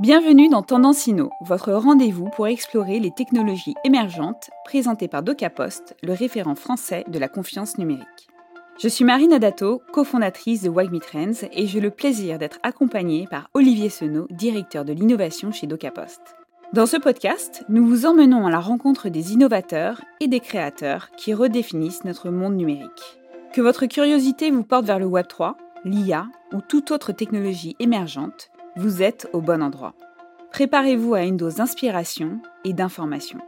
Bienvenue dans Tendance Inno, votre rendez-vous pour explorer les technologies émergentes présentées par DocaPost, le référent français de la confiance numérique. Je suis Marine Adato, cofondatrice de Wagme Trends et j'ai le plaisir d'être accompagnée par Olivier Senot, directeur de l'innovation chez DocaPost. Dans ce podcast, nous vous emmenons à la rencontre des innovateurs et des créateurs qui redéfinissent notre monde numérique. Que votre curiosité vous porte vers le Web3, l'IA ou toute autre technologie émergente, vous êtes au bon endroit. Préparez-vous à une dose d'inspiration et d'information.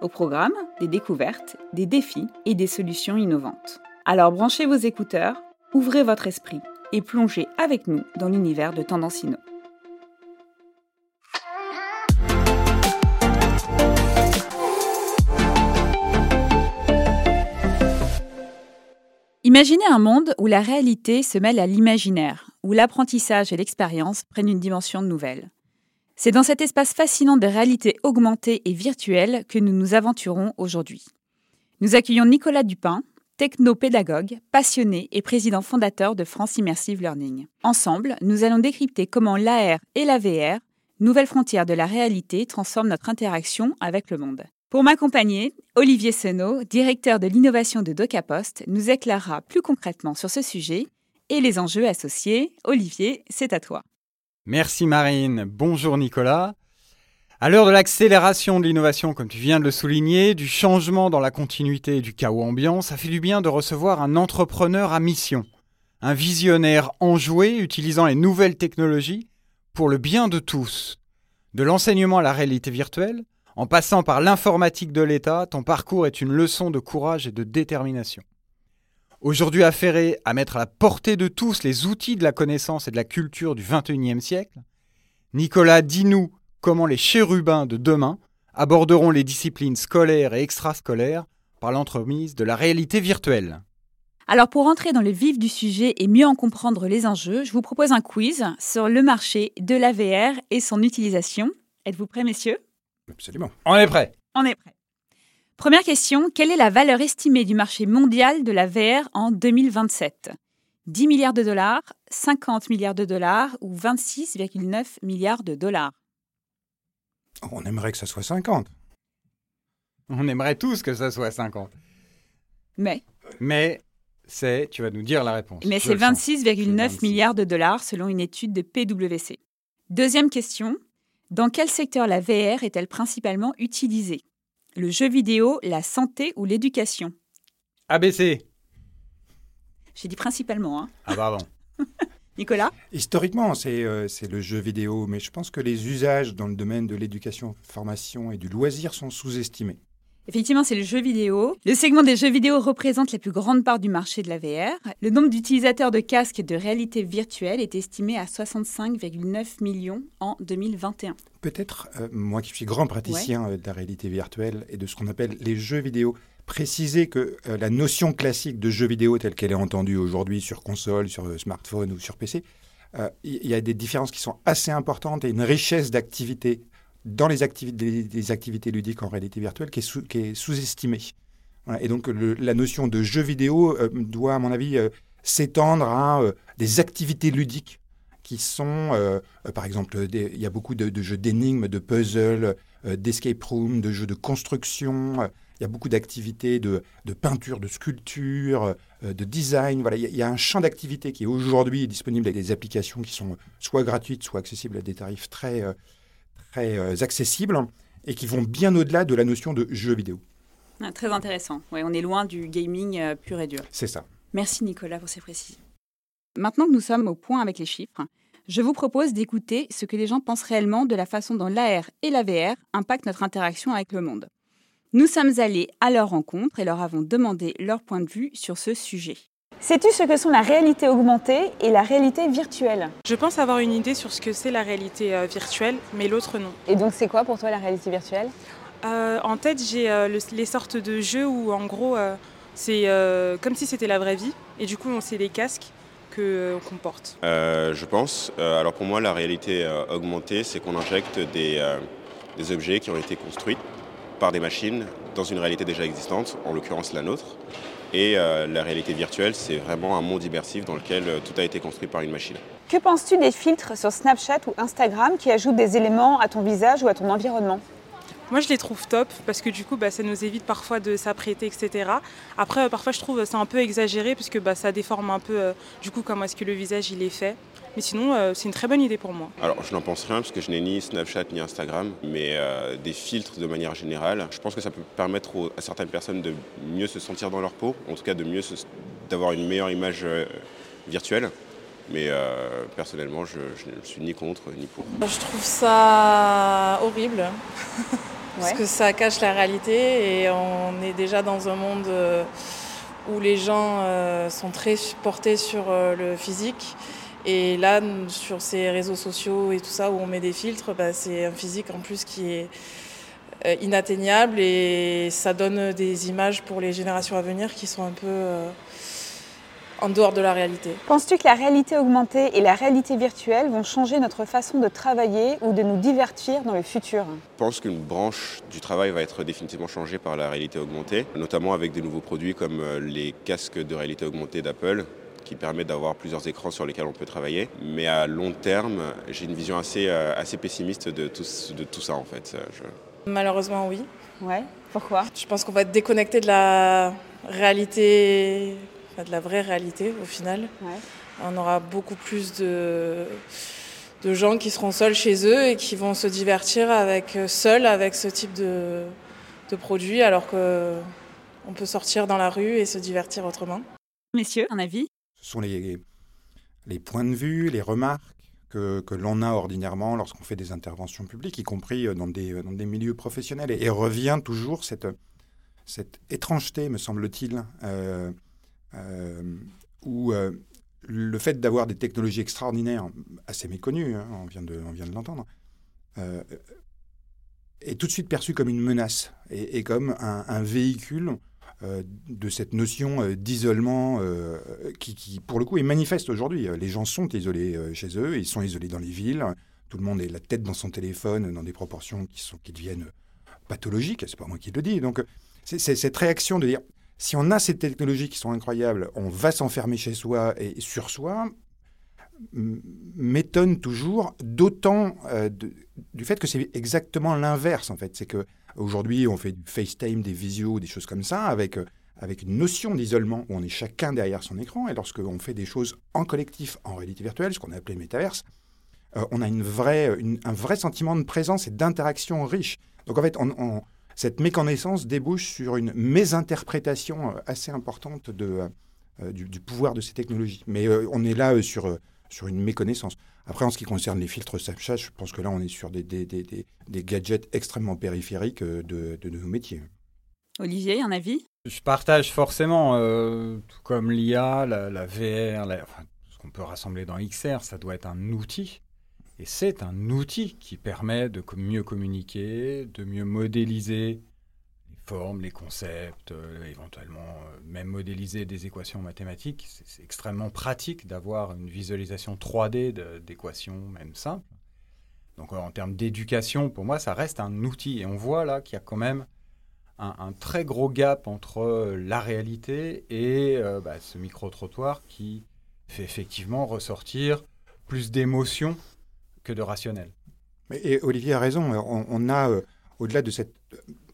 Au programme, des découvertes, des défis et des solutions innovantes. Alors branchez vos écouteurs, ouvrez votre esprit et plongez avec nous dans l'univers de Tendance Imaginez un monde où la réalité se mêle à l'imaginaire, où l'apprentissage et l'expérience prennent une dimension nouvelle. C'est dans cet espace fascinant de réalité augmentée et virtuelle que nous nous aventurons aujourd'hui. Nous accueillons Nicolas Dupin, technopédagogue, passionné et président fondateur de France Immersive Learning. Ensemble, nous allons décrypter comment l'AR et la VR, nouvelles frontières de la réalité, transforment notre interaction avec le monde. Pour m'accompagner, Olivier Senot, directeur de l'innovation de DocaPost, nous éclairera plus concrètement sur ce sujet et les enjeux associés. Olivier, c'est à toi. Merci Marine. Bonjour Nicolas. À l'heure de l'accélération de l'innovation, comme tu viens de le souligner, du changement dans la continuité et du chaos ambiant, ça fait du bien de recevoir un entrepreneur à mission, un visionnaire enjoué utilisant les nouvelles technologies pour le bien de tous, de l'enseignement à la réalité virtuelle, en passant par l'informatique de l'État, ton parcours est une leçon de courage et de détermination. Aujourd'hui affairé à mettre à la portée de tous les outils de la connaissance et de la culture du XXIe siècle, Nicolas, dis-nous comment les chérubins de demain aborderont les disciplines scolaires et extrascolaires par l'entremise de la réalité virtuelle. Alors pour entrer dans le vif du sujet et mieux en comprendre les enjeux, je vous propose un quiz sur le marché de la VR et son utilisation. Êtes-vous prêts, messieurs? Absolument. On est prêt. On est prêt. Première question, quelle est la valeur estimée du marché mondial de la VR en 2027 10 milliards de dollars, 50 milliards de dollars ou 26,9 milliards de dollars? On aimerait que ça soit 50. On aimerait tous que ça soit 50. Mais Mais c'est, tu vas nous dire la réponse. Mais c'est le sens. 26,9 26. milliards de dollars selon une étude de PwC. Deuxième question. Dans quel secteur la VR est-elle principalement utilisée? Le jeu vidéo, la santé ou l'éducation? ABC. J'ai dit principalement. Hein. Ah pardon. Nicolas? Historiquement, c'est euh, c'est le jeu vidéo, mais je pense que les usages dans le domaine de l'éducation, formation et du loisir sont sous-estimés. Effectivement, c'est le jeu vidéo. Le segment des jeux vidéo représente la plus grande part du marché de la VR. Le nombre d'utilisateurs de casques de réalité virtuelle est estimé à 65,9 millions en 2021. Peut-être, euh, moi qui suis grand praticien euh, de la réalité virtuelle et de ce qu'on appelle les jeux vidéo, préciser que euh, la notion classique de jeu vidéo telle qu'elle est entendue aujourd'hui sur console, sur euh, smartphone ou sur PC, il y a des différences qui sont assez importantes et une richesse d'activités dans les activités, des activités ludiques en réalité virtuelle qui est, est sous-estimée. Et donc la notion de jeu vidéo euh, doit, à mon avis, euh, s'étendre à euh, des activités ludiques qui sont, par exemple, il y a beaucoup de, jeux d'énigmes, de puzzles, d'escape room, de jeux de construction. il y a beaucoup d'activités de, peinture, de sculpture, de design. Voilà, il y a, il y a un champ d'activités qui est aujourd'hui disponible avec des applications qui sont soit gratuites, soit accessibles à des tarifs très, très euh, accessibles et qui vont bien au-delà de la notion de jeu vidéo. Ah, très intéressant. Ouais, on est loin du gaming euh, pur et dur. C'est ça. Merci Nicolas pour ces précisions. Maintenant que nous sommes au point avec les chiffres, je vous propose d'écouter ce que les gens pensent réellement de la façon dont l'AR et la VR impactent notre interaction avec le monde. Nous sommes allés à leur rencontre et leur avons demandé leur point de vue sur ce sujet. Sais-tu ce que sont la réalité augmentée et la réalité virtuelle? Je pense avoir une idée sur ce que c'est la réalité euh, virtuelle, mais l'autre non. Et donc c'est quoi pour toi la réalité virtuelle? Euh, en tête, j'ai euh, le- les sortes de jeux où en gros euh, c'est euh, comme si c'était la vraie vie, et du coup on sait les casques que, euh, qu'on porte. Euh, je pense. Euh, alors pour moi, la réalité euh, augmentée, c'est qu'on injecte des, euh, des objets qui ont été construits par des machines dans une réalité déjà existante, en l'occurrence la nôtre. Et euh, la réalité virtuelle, c'est vraiment un monde immersif dans lequel euh, tout a été construit par une machine. Que penses-tu des filtres sur Snapchat ou Instagram qui ajoutent des éléments à ton visage ou à ton environnement? Moi, je les trouve top parce que du coup, bah, ça nous évite parfois de s'apprêter, etc. Après, parfois, je trouve c'est un peu exagéré puisque bah, ça déforme un peu euh, du coup comment est-ce que le visage il est fait. Mais sinon, euh, c'est une très bonne idée pour moi. Alors, je n'en pense rien parce que je n'ai ni Snapchat ni Instagram, mais euh, des filtres de manière générale, je pense que ça peut permettre à certaines personnes de mieux se sentir dans leur peau, en tout cas de mieux d'avoir une meilleure image virtuelle. Mais personnellement, je ne suis ni contre ni pour. Je trouve ça horrible. parce que ça cache la réalité et on est déjà dans un monde euh, où les gens euh, sont très portés sur euh, le physique. Et là, sur ces réseaux sociaux et tout ça, où on met des filtres, bah, c'est un physique en plus qui est inatteignable et ça donne des images pour les générations à venir qui sont un peu en dehors de la réalité. Penses-tu que la réalité augmentée et la réalité virtuelle vont changer notre façon de travailler ou de nous divertir dans le futur? Je pense qu'une branche du travail va être définitivement changée par la réalité augmentée, notamment avec des nouveaux produits comme euh, les casques de réalité augmentée d'Apple qui permettent d'avoir plusieurs écrans sur lesquels on peut travailler. Mais à long terme, j'ai une vision assez, euh, assez pessimiste de tout, de tout ça en fait. Malheureusement oui. Ouais, pourquoi? Je pense qu'on va être déconnecté de la réalité de la vraie réalité au final. On aura beaucoup plus de, de gens qui seront seuls chez eux et qui vont se divertir avec, seuls avec ce type de, de produit alors qu'on peut sortir dans la rue et se divertir autrement. Messieurs, un avis? Ce sont les, points de vue, les remarques que, l'on a ordinairement lorsqu'on fait des interventions publiques, y compris dans des, dans des milieux professionnels. Et, revient toujours cette, étrangeté, me semble-t-il, euh, euh, où euh, le fait d'avoir des technologies extraordinaires, assez méconnues, hein, on vient de, l'entendre, euh, est tout de suite perçu comme une menace et, comme un, véhicule de cette notion d'isolement qui, pour le coup, est manifeste aujourd'hui. Les gens sont isolés chez eux, ils sont isolés dans les villes, tout le monde est la tête dans son téléphone dans des proportions qui, sont, qui deviennent pathologiques, c'est pas moi qui le dis. Donc, c'est cette réaction de dire si on a ces technologies qui sont incroyables, on va s'enfermer chez soi et sur soi, m'étonne toujours, d'autant euh, du fait que c'est exactement l'inverse en fait. C'est que aujourd'hui on fait du FaceTime, des visios, des choses comme ça, avec euh, avec une notion d'isolement où on est chacun derrière son écran. Et lorsque on fait des choses en collectif, en réalité virtuelle, ce qu'on a appelé métaverse, euh, on a une vraie, un vrai sentiment de présence et d'interaction riche. Donc en fait, cette méconnaissance débouche sur une mésinterprétation euh, assez importante de, euh, du, pouvoir de ces technologies. Mais on est là sur, sur une méconnaissance. Après, en ce qui concerne les filtres Snapchat, je pense que là, on est sur des, des, des, des gadgets extrêmement périphériques de, de, nos métiers. Olivier, un avis? Je partage forcément, tout comme l'IA, la, VR, ce qu'on peut rassembler dans XR, ça doit être un outil et c'est un outil qui permet de mieux communiquer, de mieux modéliser les concepts, euh, éventuellement euh, même modéliser des équations mathématiques. C'est extrêmement pratique d'avoir une visualisation 3D d'équations, même simples. Donc euh, en termes d'éducation, pour moi, ça reste un outil. Et on voit là qu'il y a quand même un, très gros gap entre la réalité et bah, ce micro-trottoir qui fait effectivement ressortir plus d'émotions que de rationnel. Et Olivier a raison, on, a, euh, au-delà de cette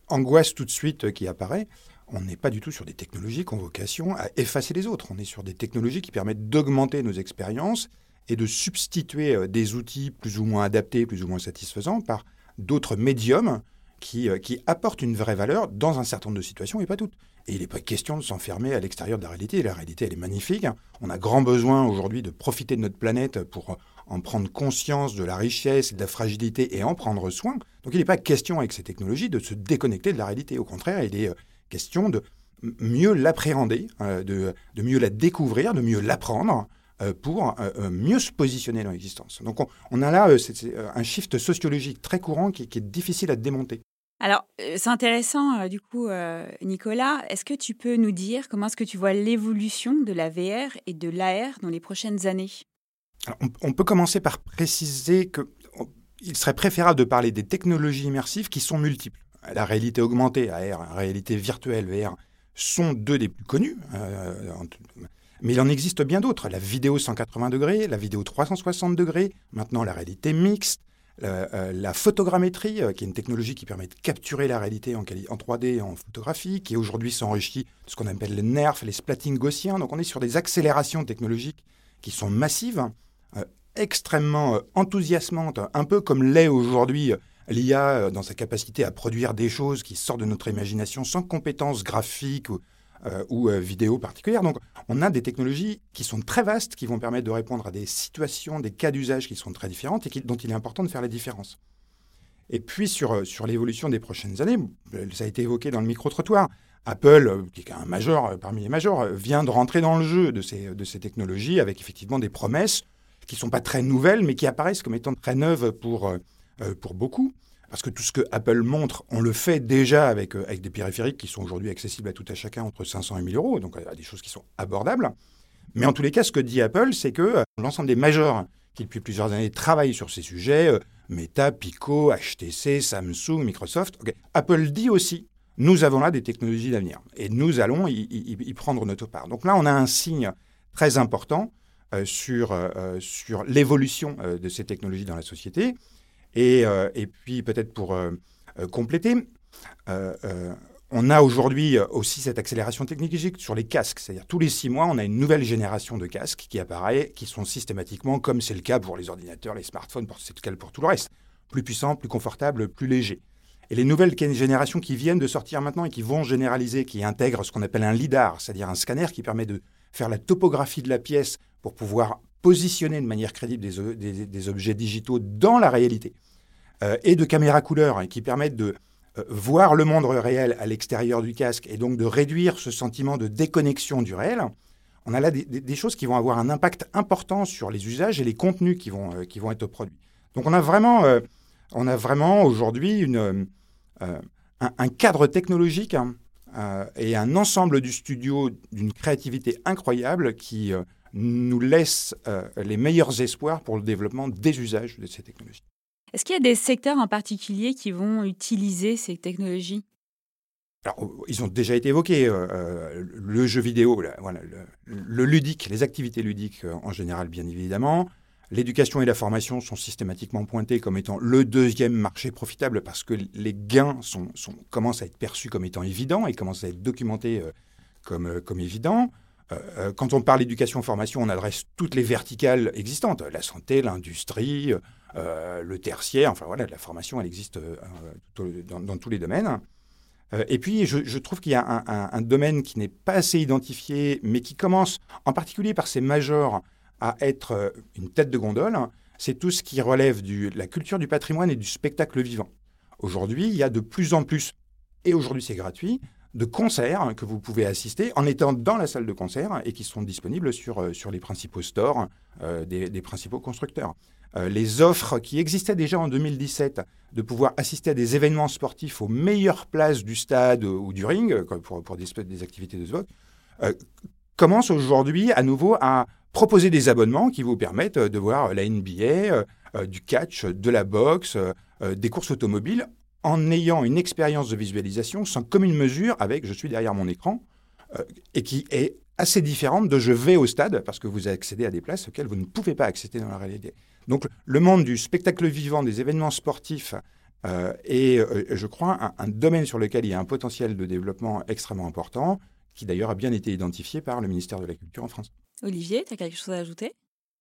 angoisse tout de suite euh, qui apparaît, on n'est pas du tout sur des technologies qui ont vocation à effacer les autres. On est sur des technologies qui permettent d'augmenter nos expériences et de substituer euh, des outils plus ou moins adaptés, plus ou moins satisfaisants par d'autres médiums qui, qui apportent une vraie valeur dans un certain nombre de situations et pas toutes. Et il n'est pas question de s'enfermer à l'extérieur de la réalité. La réalité, elle est magnifique. On a grand besoin aujourd'hui de profiter de notre planète pour en prendre conscience de la richesse et de la fragilité et en prendre soin. Donc il n'est pas question avec ces technologies de se déconnecter de la réalité. Au contraire, il est euh, question de mieux l'appréhender, euh, de, mieux la découvrir, de mieux l'apprendre euh, pour mieux se positionner dans l'existence. Donc on, a là un shift sociologique très courant qui, est difficile à démonter. Alors, c'est intéressant, du coup, Nicolas, est-ce que tu peux nous dire comment est-ce que tu vois l'évolution de la VR et de l'AR dans les prochaines années? On, peut commencer par préciser qu'il serait préférable de parler des technologies immersives qui sont multiples. La réalité augmentée, AR, la réalité virtuelle, VR, sont deux des plus connues. Euh, Mais il en existe bien d'autres. La vidéo 180 degrés, la vidéo 360 degrés, maintenant la réalité mixte, euh, la photogrammétrie, qui est une technologie qui permet de capturer la réalité en, en 3D en photographie, qui aujourd'hui s'enrichit de ce qu'on appelle les NERF, les splattings gaussiens. Donc on est sur des accélérations technologiques qui sont massives, extrêmement enthousiasmantes, un peu comme l'est aujourd'hui l'IA euh, dans sa capacité à produire des choses qui sortent de notre imagination sans compétences graphiques ou, euh, euh, vidéo particulières. Donc, on a des technologies qui sont très vastes, qui vont permettre de répondre à des situations, des cas d'usage qui sont très différentes et dont il est important de faire la différence. Et puis, sur, sur l'évolution des prochaines années, ça a été évoqué dans le micro-trottoir. Apple, qui est un major parmi les majors, vient de rentrer dans le jeu de ces, de ces technologies avec effectivement des promesses qui ne sont pas très nouvelles, mais qui apparaissent comme étant très neuves pour, euh, pour beaucoup. Parce que tout ce que Apple montre, on le fait déjà avec, euh, avec des périphériques qui sont aujourd'hui accessibles à tout à chacun entre 500 et 1000 euros, donc des choses qui sont abordables. Mais en tous les cas, ce que dit Apple, c'est que euh, l'ensemble des majors qui depuis plusieurs années travaillent sur ces sujets, Meta, Pico, HTC, Samsung, Microsoft, Apple dit aussi, nous avons là des technologies d'avenir et nous allons y, prendre notre part. Donc là, on a un signe très important sur, sur l'évolution de ces technologies dans la société. Euh, et, puis peut-être pour euh, euh, compléter, on a aujourd'hui aussi cette accélération technologique sur les casques. C'est-à-dire tous les six mois, on a une nouvelle génération de casques qui apparaît, qui sont systématiquement, comme c'est le cas pour les ordinateurs, les smartphones, c'est le cas pour tout le reste, plus puissants, plus confortables, plus légers. Et les nouvelles générations qui viennent de sortir maintenant et qui vont généraliser, qui intègrent ce qu'on appelle un LIDAR, c'est-à-dire un scanner qui permet de faire la topographie de la pièce pour pouvoir positionner de manière crédible des objets digitaux dans la réalité. Euh, et de caméras couleurs hein, qui permettent de euh, voir le monde réel à l'extérieur du casque et donc de réduire ce sentiment de déconnexion du réel, on a là des, choses qui vont avoir un impact important sur les usages et les contenus qui vont, euh, qui vont être produits. Donc on a vraiment, vraiment aujourd'hui un, cadre technologique hein, et un ensemble du studio d'une créativité incroyable qui nous laisse les meilleurs espoirs pour le développement des usages de ces technologies. Est-ce qu'il y a des secteurs en particulier qui vont utiliser ces technologies? Alors, oh, ils ont déjà été évoqués. Euh, euh, le jeu vidéo, voilà, le, ludique, les activités ludiques euh, en général, bien évidemment. L'éducation et la formation sont systématiquement pointés comme étant le deuxième marché profitable parce que les gains commencent à être perçus comme étant évidents et commencent à être documentés comme, comme évidents. quand on parle éducation-formation, on adresse toutes les verticales existantes, la santé, l'industrie, euh, le tertiaire, enfin voilà, la formation, elle existe euh, dans, tous les domaines. Euh, et puis, je, trouve qu'il y a un, domaine qui n'est pas assez identifié, mais qui commence, en particulier par ses majors, à être une tête de gondole. C'est tout ce qui relève de la culture du patrimoine et du spectacle vivant. Aujourd'hui, il y a de plus en plus, et aujourd'hui c'est gratuit, de concerts que vous pouvez assister en étant dans la salle de concert et qui sont disponibles sur, sur les principaux stores des, principaux constructeurs. Euh, les offres qui existaient déjà en 2017 de pouvoir assister à des événements sportifs aux meilleures places du stade ou du ring, pour, pour des, activités de ce euh, commencent aujourd'hui à nouveau à proposer des abonnements qui vous permettent de voir la NBA, euh, du catch, de la boxe, des courses automobiles, en ayant une expérience de visualisation sans commune mesure avec je suis derrière mon écran, et qui est assez différente de je vais au stade, parce que vous accédez à des places auxquelles vous ne pouvez pas accéder dans la réalité. Donc le monde du spectacle vivant, des événements sportifs, euh, est, euh, je crois, un, domaine sur lequel il y a un potentiel de développement extrêmement important, qui d'ailleurs a bien été identifié par le ministère de la Culture en France. Olivier, tu as quelque chose à ajouter?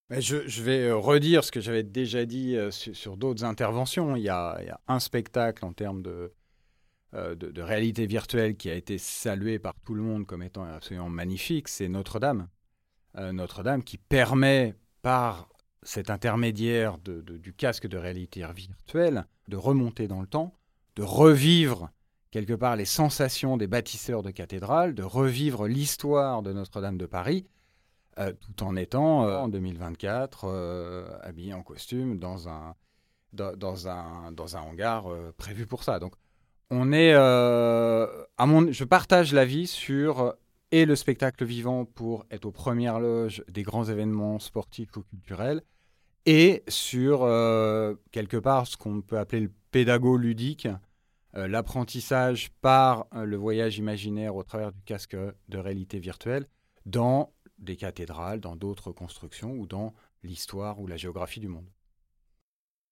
Je, vais euh, redire ce que j'avais déjà dit sur, d'autres interventions. Il y, a, un spectacle en termes de, de, réalité virtuelle qui a été salué par tout le monde comme étant absolument magnifique, c'est Notre-Dame. Notre-Dame qui permet par cet intermédiaire du casque de réalité virtuelle, de remonter dans le temps, de revivre quelque part les sensations des bâtisseurs de cathédrales, de revivre l'histoire de Notre-Dame de Paris, euh, tout en étant euh, en 2024 euh, habillé en costume dans un, dans, un, dans un hangar prévu pour ça. Donc on est, à mon, je partage l'avis sur et le spectacle vivant pour être aux premières loges des grands événements sportifs ou culturels, et sur quelque part ce qu'on peut appeler le pédago ludique, l'apprentissage par le voyage imaginaire au travers du casque de réalité virtuelle dans des cathédrales, dans d'autres constructions ou dans l'histoire ou la géographie du monde.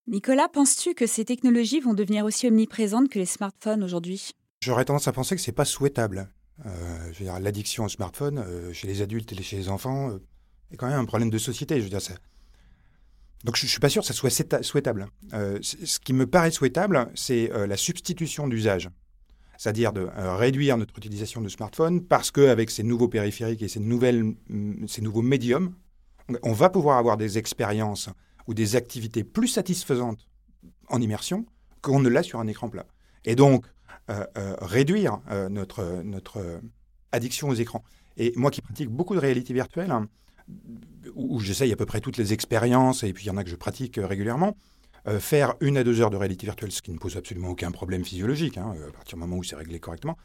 Nicolas, penses-tu que ces technologies vont devenir aussi omniprésentes que les smartphones aujourd'hui? J'aurais tendance à penser que ce n'est pas souhaitable. Euh, l'addiction au smartphone, euh, chez les adultes et chez les enfants, euh, est quand même un problème de société. Je veux dire, ça... Donc je ne suis pas sûr que ça soit souhaitable. ce qui me paraît souhaitable, c'est la substitution d'usage. C'est-à-dire de réduire notre utilisation de smartphone parce qu'avec ces nouveaux périphériques et ces, nouvelles, mm, ces nouveaux médiums, on va pouvoir avoir des expériences ou des activités plus satisfaisantes en immersion qu'on ne l'a sur un écran plat. Et donc, euh, euh, réduire euh, notre, notre addiction aux écrans. Et moi qui pratique beaucoup de réalité virtuelle, hein, où, j'essaye à peu près toutes les expériences, et puis il y en a que je pratique régulièrement, faire une à deux heures de réalité virtuelle, ce qui ne pose absolument aucun problème physiologique, hein, à partir du moment où c'est réglé correctement,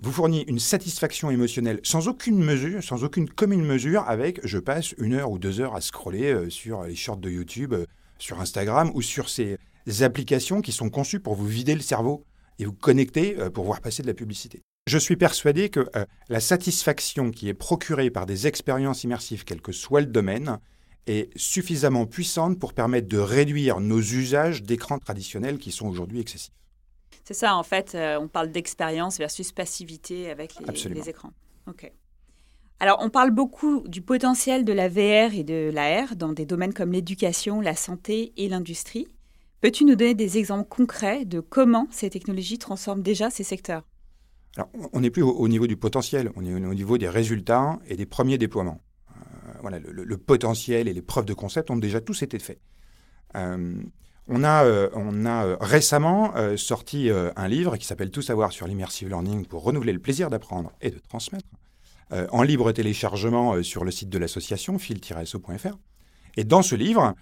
vous fournit une satisfaction émotionnelle sans aucune mesure, sans aucune commune mesure avec je passe une heure ou deux heures à scroller sur les shorts de YouTube, sur Instagram ou sur ces applications qui sont conçues pour vous vider le cerveau et vous connecter euh, pour voir passer de la publicité. Je suis persuadé que euh, la satisfaction qui est procurée par des expériences immersives, quel que soit le domaine, est suffisamment puissante pour permettre de réduire nos usages d'écrans traditionnels qui sont aujourd'hui excessifs. C'est ça, en fait, euh, on parle d'expérience versus passivité avec les, les, écrans. OK. Alors, on parle beaucoup du potentiel de la VR et de l'AR dans des domaines comme l'éducation, la santé et l'industrie. Peux-tu nous donner des exemples concrets de comment ces technologies transforment déjà ces secteurs? Alors, on n'est plus au, niveau du potentiel, on est au niveau des résultats et des premiers déploiements. Euh, voilà, le, potentiel et les preuves de concept ont déjà tous été faits. Euh, on a, euh, on a récemment sorti un livre qui s'appelle Tout savoir sur l'immersive learning pour renouveler le plaisir d'apprendre et de transmettre, en libre téléchargement sur le site de l'association fil-so.fr. Et dans ce livre,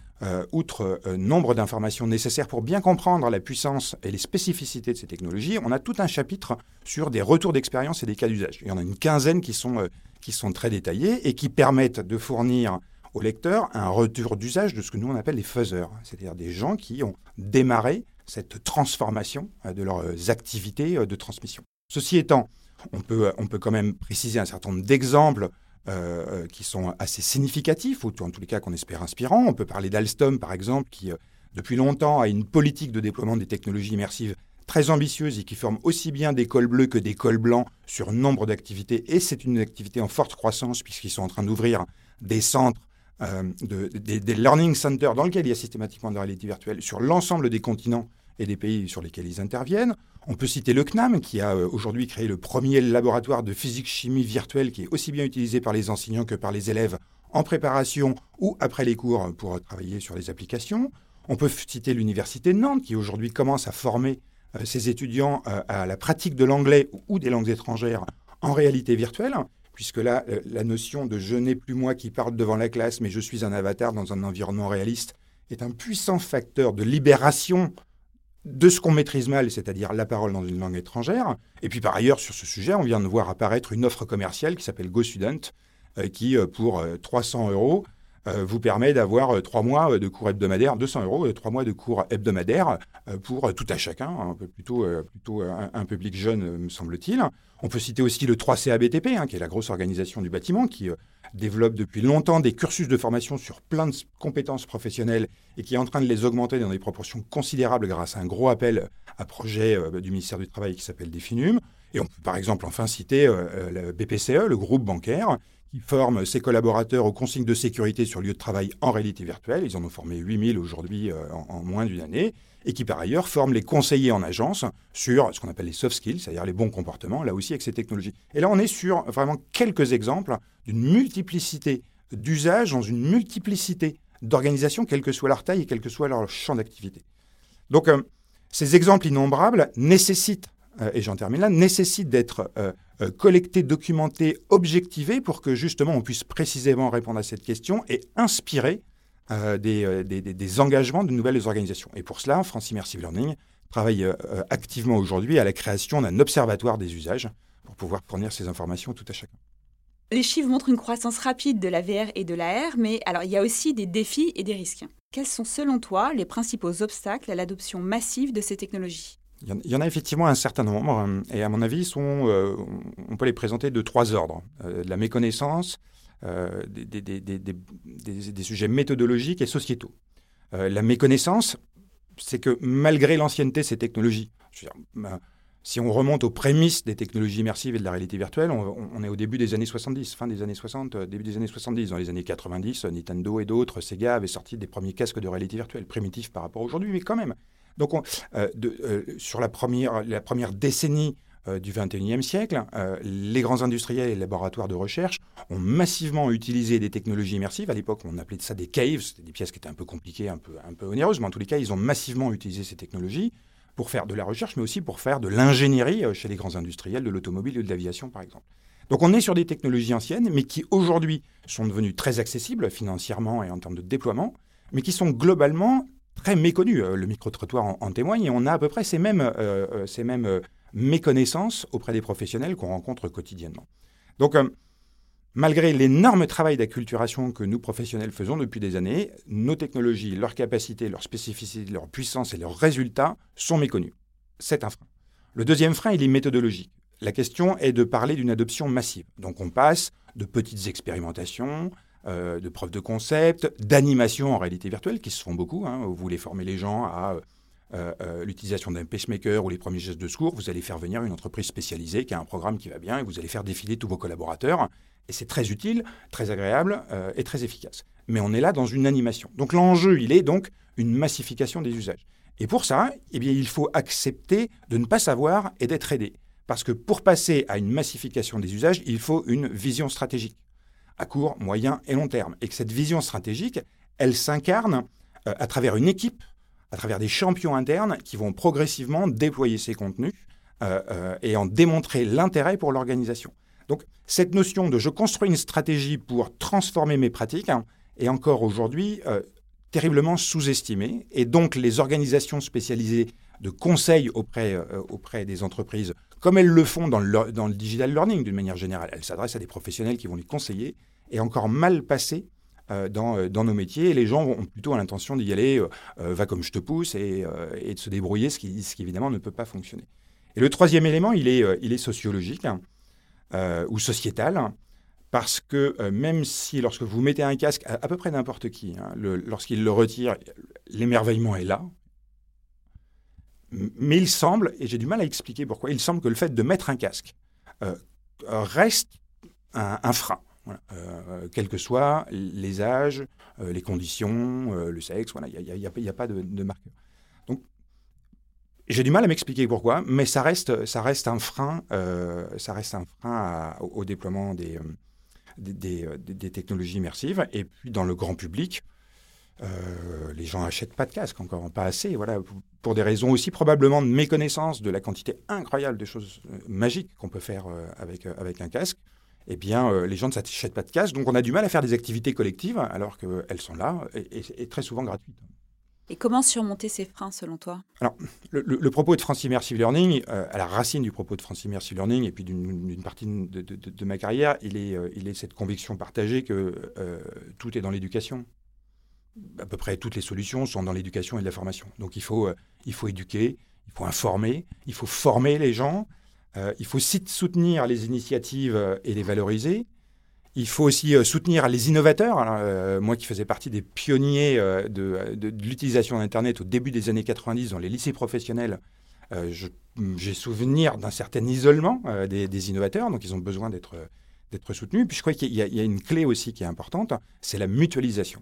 outre nombre d'informations nécessaires pour bien comprendre la puissance et les spécificités de ces technologies, on a tout un chapitre sur des retours d'expérience et des cas d'usage. Il y en a une quinzaine qui sont, qui sont très détaillés et qui permettent de fournir au lecteur un retour d'usage de ce que nous on appelle les faiseurs, c'est-à-dire des gens qui ont démarré cette transformation de leurs activités de transmission. Ceci étant, on peut, on peut quand même préciser un certain nombre d'exemples euh, euh, qui sont assez significatifs, ou en tous les cas qu'on espère inspirants. On peut parler d'Alstom, par exemple, qui euh, depuis longtemps a une politique de déploiement des technologies immersives très ambitieuse et qui forme aussi bien des cols bleus que des cols blancs sur nombre d'activités. Et c'est une activité en forte croissance puisqu'ils sont en train d'ouvrir des centres, des, learning centers dans lesquels il y a systématiquement de la réalité virtuelle sur l'ensemble des continents et des pays sur lesquels ils interviennent. On peut citer le CNAM, qui a euh, aujourd'hui créé le premier laboratoire de physique-chimie virtuelle qui est aussi bien utilisé par les enseignants que par les élèves en préparation ou après les cours pour travailler sur les applications. On peut citer l'Université de Nantes, qui aujourd'hui commence à former euh, ses étudiants euh, à la pratique de l'anglais ou des langues étrangères en réalité virtuelle, puisque là, la notion de je n'ai plus moi qui parle devant la classe, mais je suis un avatar dans un environnement réaliste, est un puissant facteur de libération de ce qu'on maîtrise mal, c'est-à-dire la parole dans une langue étrangère. Et puis par ailleurs, sur ce sujet, on vient de voir apparaître une offre commerciale qui s'appelle GoStudent, euh, qui, euh, pour 300 euh, euros, vous permet d'avoir trois mois de cours hebdomadaires, 200 euros, trois mois de cours hebdomadaires pour tout à chacun, un peu plutôt, plutôt un, public jeune, me semble-t-il. On peut citer aussi le 3CABTP, hein, qui est la grosse organisation du bâtiment, qui développe depuis longtemps des cursus de formation sur plein de compétences professionnelles et qui est en train de les augmenter dans des proportions considérables grâce à un gros appel à projet euh, du ministère du Travail qui s'appelle Definum. Et on peut par exemple enfin citer euh, euh, le BPCE, le groupe bancaire, qui forme ses collaborateurs aux consignes de sécurité sur lieu de travail en réalité virtuelle. Ils en ont formé 8000 aujourd'hui en, moins d'une année et qui par ailleurs forment les conseillers en agence sur ce qu'on appelle les soft skills, c'est-à-dire les bons comportements, là aussi avec ces technologies. Et là, on est sur vraiment quelques exemples d'une multiplicité d'usages dans une multiplicité d'organisations, quelle que soit leur taille et quel que soit leur champ d'activité. Donc, euh, ces exemples innombrables nécessitent, euh, et j'en termine là, nécessitent d'être euh, collectés, documentés, objectivés pour que justement on puisse précisément répondre à cette question et inspirer euh, euh, des, engagements de nouvelles organisations. Et pour cela, France Immersive Learning travaille euh, activement aujourd'hui à la création d'un observatoire des usages pour pouvoir fournir ces informations tout à chacun. Les chiffres montrent une croissance rapide de la VR et de l'AR, mais alors il y a aussi des défis et des risques. Quels sont selon toi les principaux obstacles à l'adoption massive de ces technologies? Il y en a effectivement un certain nombre, et à mon avis, sont, on peut les présenter de trois ordres. la méconnaissance, des, sujets méthodologiques et sociétaux. la méconnaissance, c'est que malgré l'ancienneté de ces technologies, ben, si on remonte aux prémices des technologies immersives et de la réalité virtuelle, on, est au début des années 70, fin des années 60, euh, début des années 70. Dans les années 90, Nintendo et d'autres, Sega avaient sorti des premiers casques de réalité virtuelle, primitifs par rapport à aujourd'hui, mais quand même. Donc, euh, euh, sur la première, la première décennie du 21e siècle, les grands industriels et les laboratoires de recherche ont massivement utilisé des technologies immersives. À l'époque, on appelait ça des caves, c'était des pièces qui étaient un peu compliquées, un peu, un peu onéreuses, mais en tous les cas, ils ont massivement utilisé ces technologies pour faire de la recherche, mais aussi pour faire de l'ingénierie euh, chez les grands industriels de l'automobile et de l'aviation, par exemple. Donc on est sur des technologies anciennes, mais qui aujourd'hui sont devenues très accessibles financièrement et en termes de déploiement, mais qui sont globalement très méconnues. Euh, le micro-trottoir en, témoigne, et on a à peu près ces mêmes, euh, ces mêmes méconnaissances auprès des professionnels qu'on rencontre quotidiennement. Donc Malgré l'énorme travail d'acculturation que nous, professionnels, faisons depuis des années, nos technologies, leurs capacités, leurs spécificités, leur puissance et leurs résultats sont méconnus. C'est un frein. Le deuxième frein, il est méthodologique. La question est de parler d'une adoption massive. Donc on passe de petites expérimentations, euh, de preuves de concept, d'animations en réalité virtuelle, qui se font beaucoup. Hein. Vous voulez former les gens à euh, euh, l'utilisation d'un pacemaker ou les premiers gestes de secours, vous allez faire venir une entreprise spécialisée qui a un programme qui va bien et vous allez faire défiler tous vos collaborateurs. Et c'est très utile, très agréable et très efficace. Mais on est là dans une animation. Donc l'enjeu, il est donc une massification des usages. Et pour ça, eh bien, il faut accepter de ne pas savoir et d'être aidé. Parce que pour passer à une massification des usages, il faut une vision stratégique, à court, moyen et long terme. Et que cette vision stratégique, elle s'incarne euh, à travers une équipe, à travers des champions internes qui vont progressivement déployer ces contenus euh, et en démontrer l'intérêt pour l'organisation. Donc cette notion de je construis une stratégie pour transformer mes pratiques hein, est encore aujourd'hui euh, terriblement sous-estimée. Et donc les organisations spécialisées de conseil auprès, euh, auprès des entreprises, comme elles le font dans le, dans le digital learning d'une manière générale, elles s'adressent à des professionnels qui vont les conseiller, est encore mal passée euh, dans, dans, nos métiers. Et les gens ont plutôt l'intention d'y aller, va comme je te pousse, et, et de se débrouiller, ce qui, ce qui, évidemment ne peut pas fonctionner. Et le troisième élément, il est, il est sociologique. Euh, ou sociétale. Parce que euh, même si lorsque vous mettez un casque à, peu près n'importe qui, hein, lorsqu'il le retire, l'émerveillement est là. Mais il semble, et j'ai du mal à expliquer pourquoi, il semble que le fait de mettre un casque euh, reste un, frein. quels que soient les âges, les conditions, le sexe, il n'y a, pas de, marqueur. J'ai du mal à m'expliquer pourquoi, mais ça reste, ça reste un frein, euh, ça reste un frein au, déploiement euh, euh, des, des, technologies immersives. Et puis dans le grand public, les gens n'achètent pas de casque, encore pas assez. Voilà, pour des raisons aussi probablement de méconnaissance de la quantité incroyable de choses magiques qu'on peut faire avec, avec un casque. Eh bien, les gens ne s'achètent pas de casque, donc on a du mal à faire des activités collectives alors qu'elles sont là et très souvent gratuites. Et comment surmonter ces freins selon toi? Alors, le, propos de France Immersive Learning, euh, à la racine du propos de France Immersive Learning et puis d'une partie de, ma carrière, il est, euh, il est cette conviction partagée que euh, tout est dans l'éducation. À peu près toutes les solutions sont dans l'éducation et la formation. Donc il faut, il faut éduquer, il faut informer, il faut former les gens, il faut soutenir les initiatives et les valoriser. Il faut aussi euh, soutenir les innovateurs. Euh, moi qui faisais partie des pionniers euh, de, l'utilisation d'Internet au début des années 90 dans les lycées professionnels, j'ai souvenir d'un certain isolement des, innovateurs, donc ils ont besoin d'être soutenus. Puis je crois qu'il y, y, a une clé aussi qui est importante, c'est la mutualisation.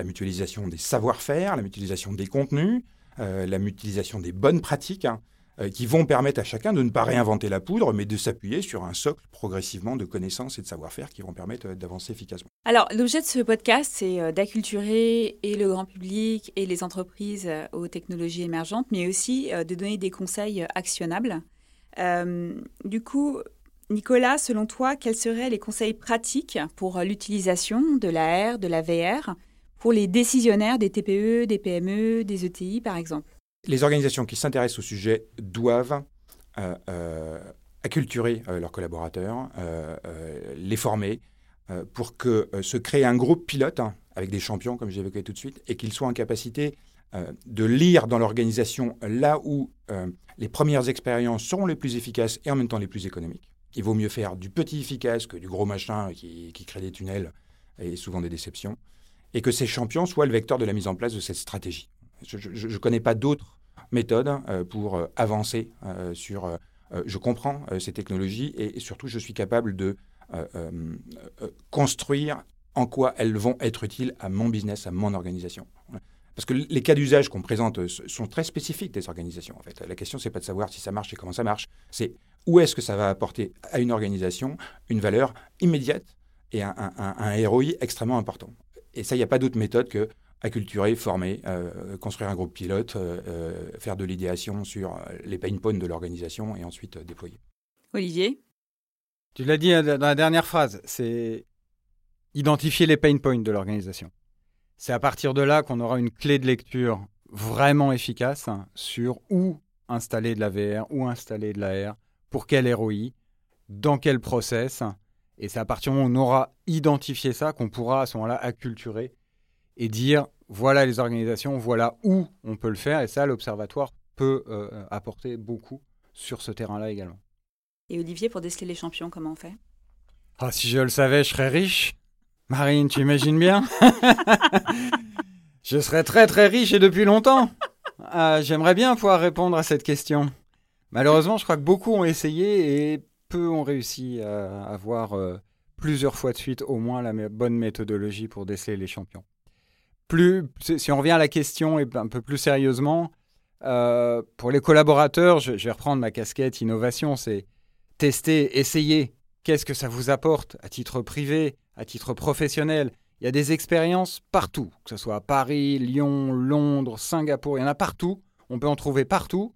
La mutualisation des savoir-faire, la mutualisation des contenus, la mutualisation des bonnes pratiques. Hein. Euh, qui vont permettre à chacun de ne pas réinventer la poudre, mais de s'appuyer sur un socle progressivement de connaissances et de savoir-faire qui vont permettre euh, d'avancer efficacement. Alors, l'objet de ce podcast, c'est euh, d'acculturer et le grand public et les entreprises aux technologies émergentes, mais aussi de donner des conseils actionnables. du coup, Nicolas, selon toi, quels seraient les conseils pratiques pour l'utilisation de la de la VR, pour les décisionnaires des TPE, des PME, des ETI, par exemple les organisations qui s'intéressent au sujet doivent euh, euh, acculturer euh, leurs collaborateurs, les former pour que se crée un groupe pilote hein, avec des champions, comme j'évoquais tout de suite, et qu'ils soient en capacité de lire dans l'organisation là où les premières expériences seront les plus efficaces et en même temps les plus économiques. Il vaut mieux faire du petit efficace que du gros machin qui, crée des tunnels et souvent des déceptions. Et que ces champions soient le vecteur de la mise en place de cette stratégie. Je ne connais pas d'autres méthodes euh, pour euh, avancer euh, sur... je comprends ces technologies et, surtout je suis capable de construire en quoi elles vont être utiles à mon business, à mon organisation. Parce que les cas d'usage qu'on présente sont très spécifiques des organisations. En fait, la question c'est pas de savoir si ça marche et comment ça marche, c'est où est-ce que ça va apporter à une organisation une valeur immédiate et un, un, ROI extrêmement important. Et ça, il n'y a pas d'autre méthode que acculturer, former, euh, construire un groupe pilote, euh, euh, faire de l'idéation sur les pain points de l'organisation et ensuite déployer. Olivier? Tu l'as dit dans la dernière phrase, c'est identifier les pain points de l'organisation. C'est à partir de là qu'on aura une clé de lecture vraiment efficace sur où installer de la VR, où installer de la R, pour quel ROI, dans quel process. Et c'est à partir du moment où on aura identifié ça qu'on pourra à ce moment-là acculturer et dire voilà les organisations, voilà où on peut le faire. Et ça, l'observatoire peut euh, apporter beaucoup sur ce terrain-là également. Et Olivier, pour déceler les champions, comment on fait? Ah, Si je le savais, je serais riche. Marine, tu imagines bien? Je serais très très riche et depuis longtemps. Ah, j'aimerais bien pouvoir répondre à cette question. Malheureusement, je crois que beaucoup ont essayé et peu ont réussi à avoir euh, plusieurs fois de suite au moins la bonne méthodologie pour déceler les champions. Plus, si on revient à la question et un peu plus sérieusement, euh, pour les collaborateurs, je, vais reprendre ma casquette innovation, c'est tester, essayer. Qu'est-ce que ça vous apporte à titre privé, à titre professionnel? Il y a des expériences partout, que ce soit à Paris, Lyon, Londres, Singapour, il y en a partout. On peut en trouver partout.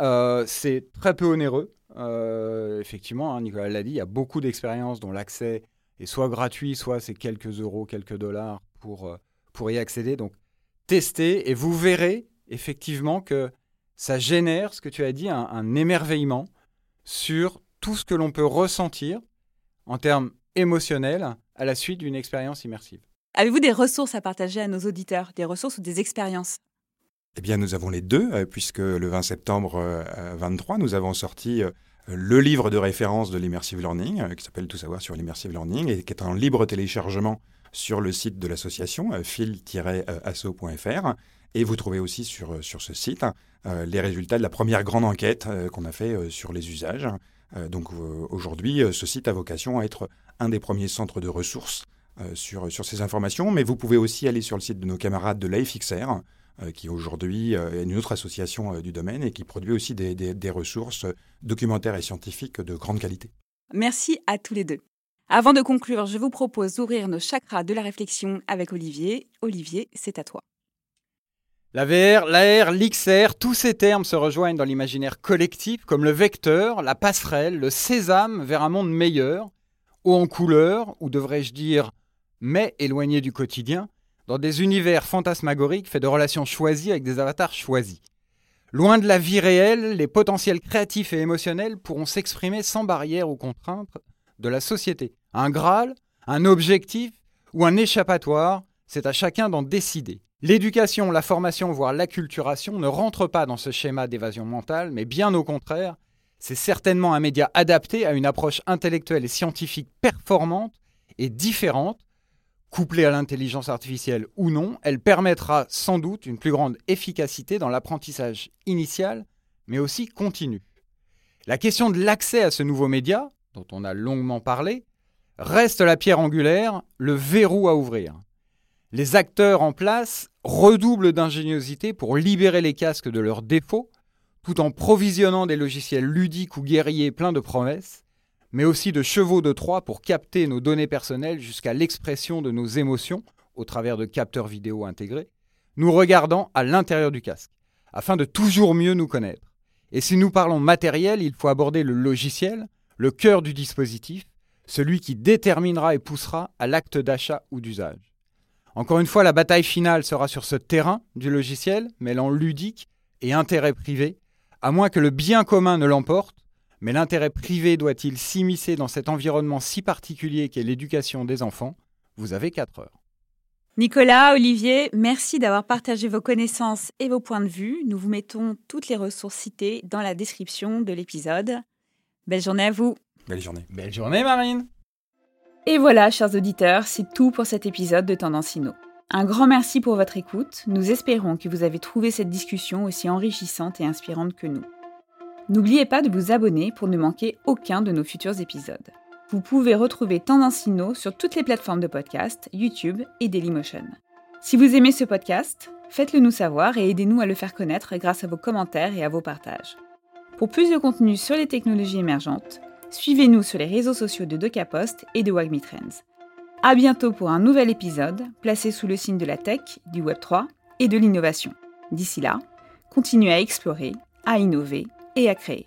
Euh, c'est très peu onéreux. Euh, effectivement, hein, Nicolas l'a dit, il y a beaucoup d'expériences dont l'accès est soit gratuit, soit c'est quelques euros, quelques dollars pour, euh, pour y accéder. Donc, testez et vous verrez effectivement que ça génère, ce que tu as dit, un, émerveillement sur tout ce que l'on peut ressentir en termes émotionnels à la suite d'une expérience immersive. Avez-vous des ressources à partager à nos auditeurs, des ressources ou des expériences? Eh bien, nous avons les deux, euh, puisque le 20 septembre 23, euh, nous avons sorti euh, le livre de référence de l'immersive learning, qui s'appelle Tout savoir sur l'immersive learning, et qui est en libre téléchargement sur le site de l'association, fil-asso.fr. Et vous trouvez aussi sur, sur ce site les résultats de la première grande enquête qu'on a fait sur les usages. donc aujourd'hui, ce site a vocation à être un des premiers centres de ressources sur, sur ces informations, mais vous pouvez aussi aller sur le site de nos camarades de l'AFXR, euh, qui aujourd'hui euh, est une autre association euh, du domaine et qui produit aussi des, ressources documentaires et scientifiques de grande qualité. Merci à tous les deux. Avant de conclure, je vous propose d'ouvrir nos chakras de la réflexion avec Olivier. Olivier, c'est à toi. La VR, l'AR, l'XR, tous ces termes se rejoignent dans l'imaginaire collectif comme le vecteur, la passerelle, le sésame vers un monde meilleur, haut en couleur, ou devrais-je dire, mais éloigné du quotidien, dans des univers fantasmagoriques faits de relations choisies avec des avatars choisis. Loin de la vie réelle, les potentiels créatifs et émotionnels pourront s'exprimer sans barrière ou contraintes de la société. Un Graal, un objectif ou un échappatoire, c'est à chacun d'en décider. L'éducation, la formation, voire l'acculturation ne rentrent pas dans ce schéma d'évasion mentale, mais bien au contraire, c'est certainement un média adapté à une approche intellectuelle et scientifique performante et différente couplée à l'intelligence artificielle ou non, elle permettra sans doute une plus grande efficacité dans l'apprentissage initial, mais aussi continu. La question de l'accès à ce nouveau média, dont on a longuement parlé, reste la pierre angulaire, le verrou à ouvrir. Les acteurs en place redoublent d'ingéniosité pour libérer les casques de leurs défauts, tout en provisionnant des logiciels ludiques ou guerriers pleins de promesses, mais aussi de chevaux de Troie pour capter nos données personnelles jusqu'à l'expression de nos émotions au travers de capteurs vidéo intégrés, nous regardant à l'intérieur du casque, afin de toujours mieux nous connaître. Et si nous parlons matériel, il faut aborder le logiciel, le cœur du dispositif, celui qui déterminera et poussera à l'acte d'achat ou d'usage. Encore une fois, la bataille finale sera sur ce terrain du logiciel, mêlant ludique et intérêt privé, à moins que le bien commun ne l'emporte mais l'intérêt privé doit-il s'immiscer dans cet environnement si particulier qu'est l'éducation des enfants? Vous avez 4 heures. Nicolas, Olivier, merci d'avoir partagé vos connaissances et vos points de vue. Nous vous mettons toutes les ressources citées dans la description de l'épisode. Belle journée à vous. Belle journée. Belle journée, Marine. Et voilà, chers auditeurs, c'est tout pour cet épisode de Tendance Inno. Un grand merci pour votre écoute. Nous espérons que vous avez trouvé cette discussion aussi enrichissante et inspirante que nous. N'oubliez pas de vous abonner pour ne manquer aucun de nos futurs épisodes. Vous pouvez retrouver Tendance Inno sur toutes les plateformes de podcast, YouTube et Dailymotion. Si vous aimez ce podcast, faites-le nous savoir et aidez-nous à le faire connaître grâce à vos commentaires et à vos partages. Pour plus de contenu sur les technologies émergentes, suivez-nous sur les réseaux sociaux de DocaPost et de Wagmi Trends. À bientôt pour un nouvel épisode placé sous le signe de la tech, du Web3 et de l'innovation. D'ici là, continuez à explorer, à innover et à créer.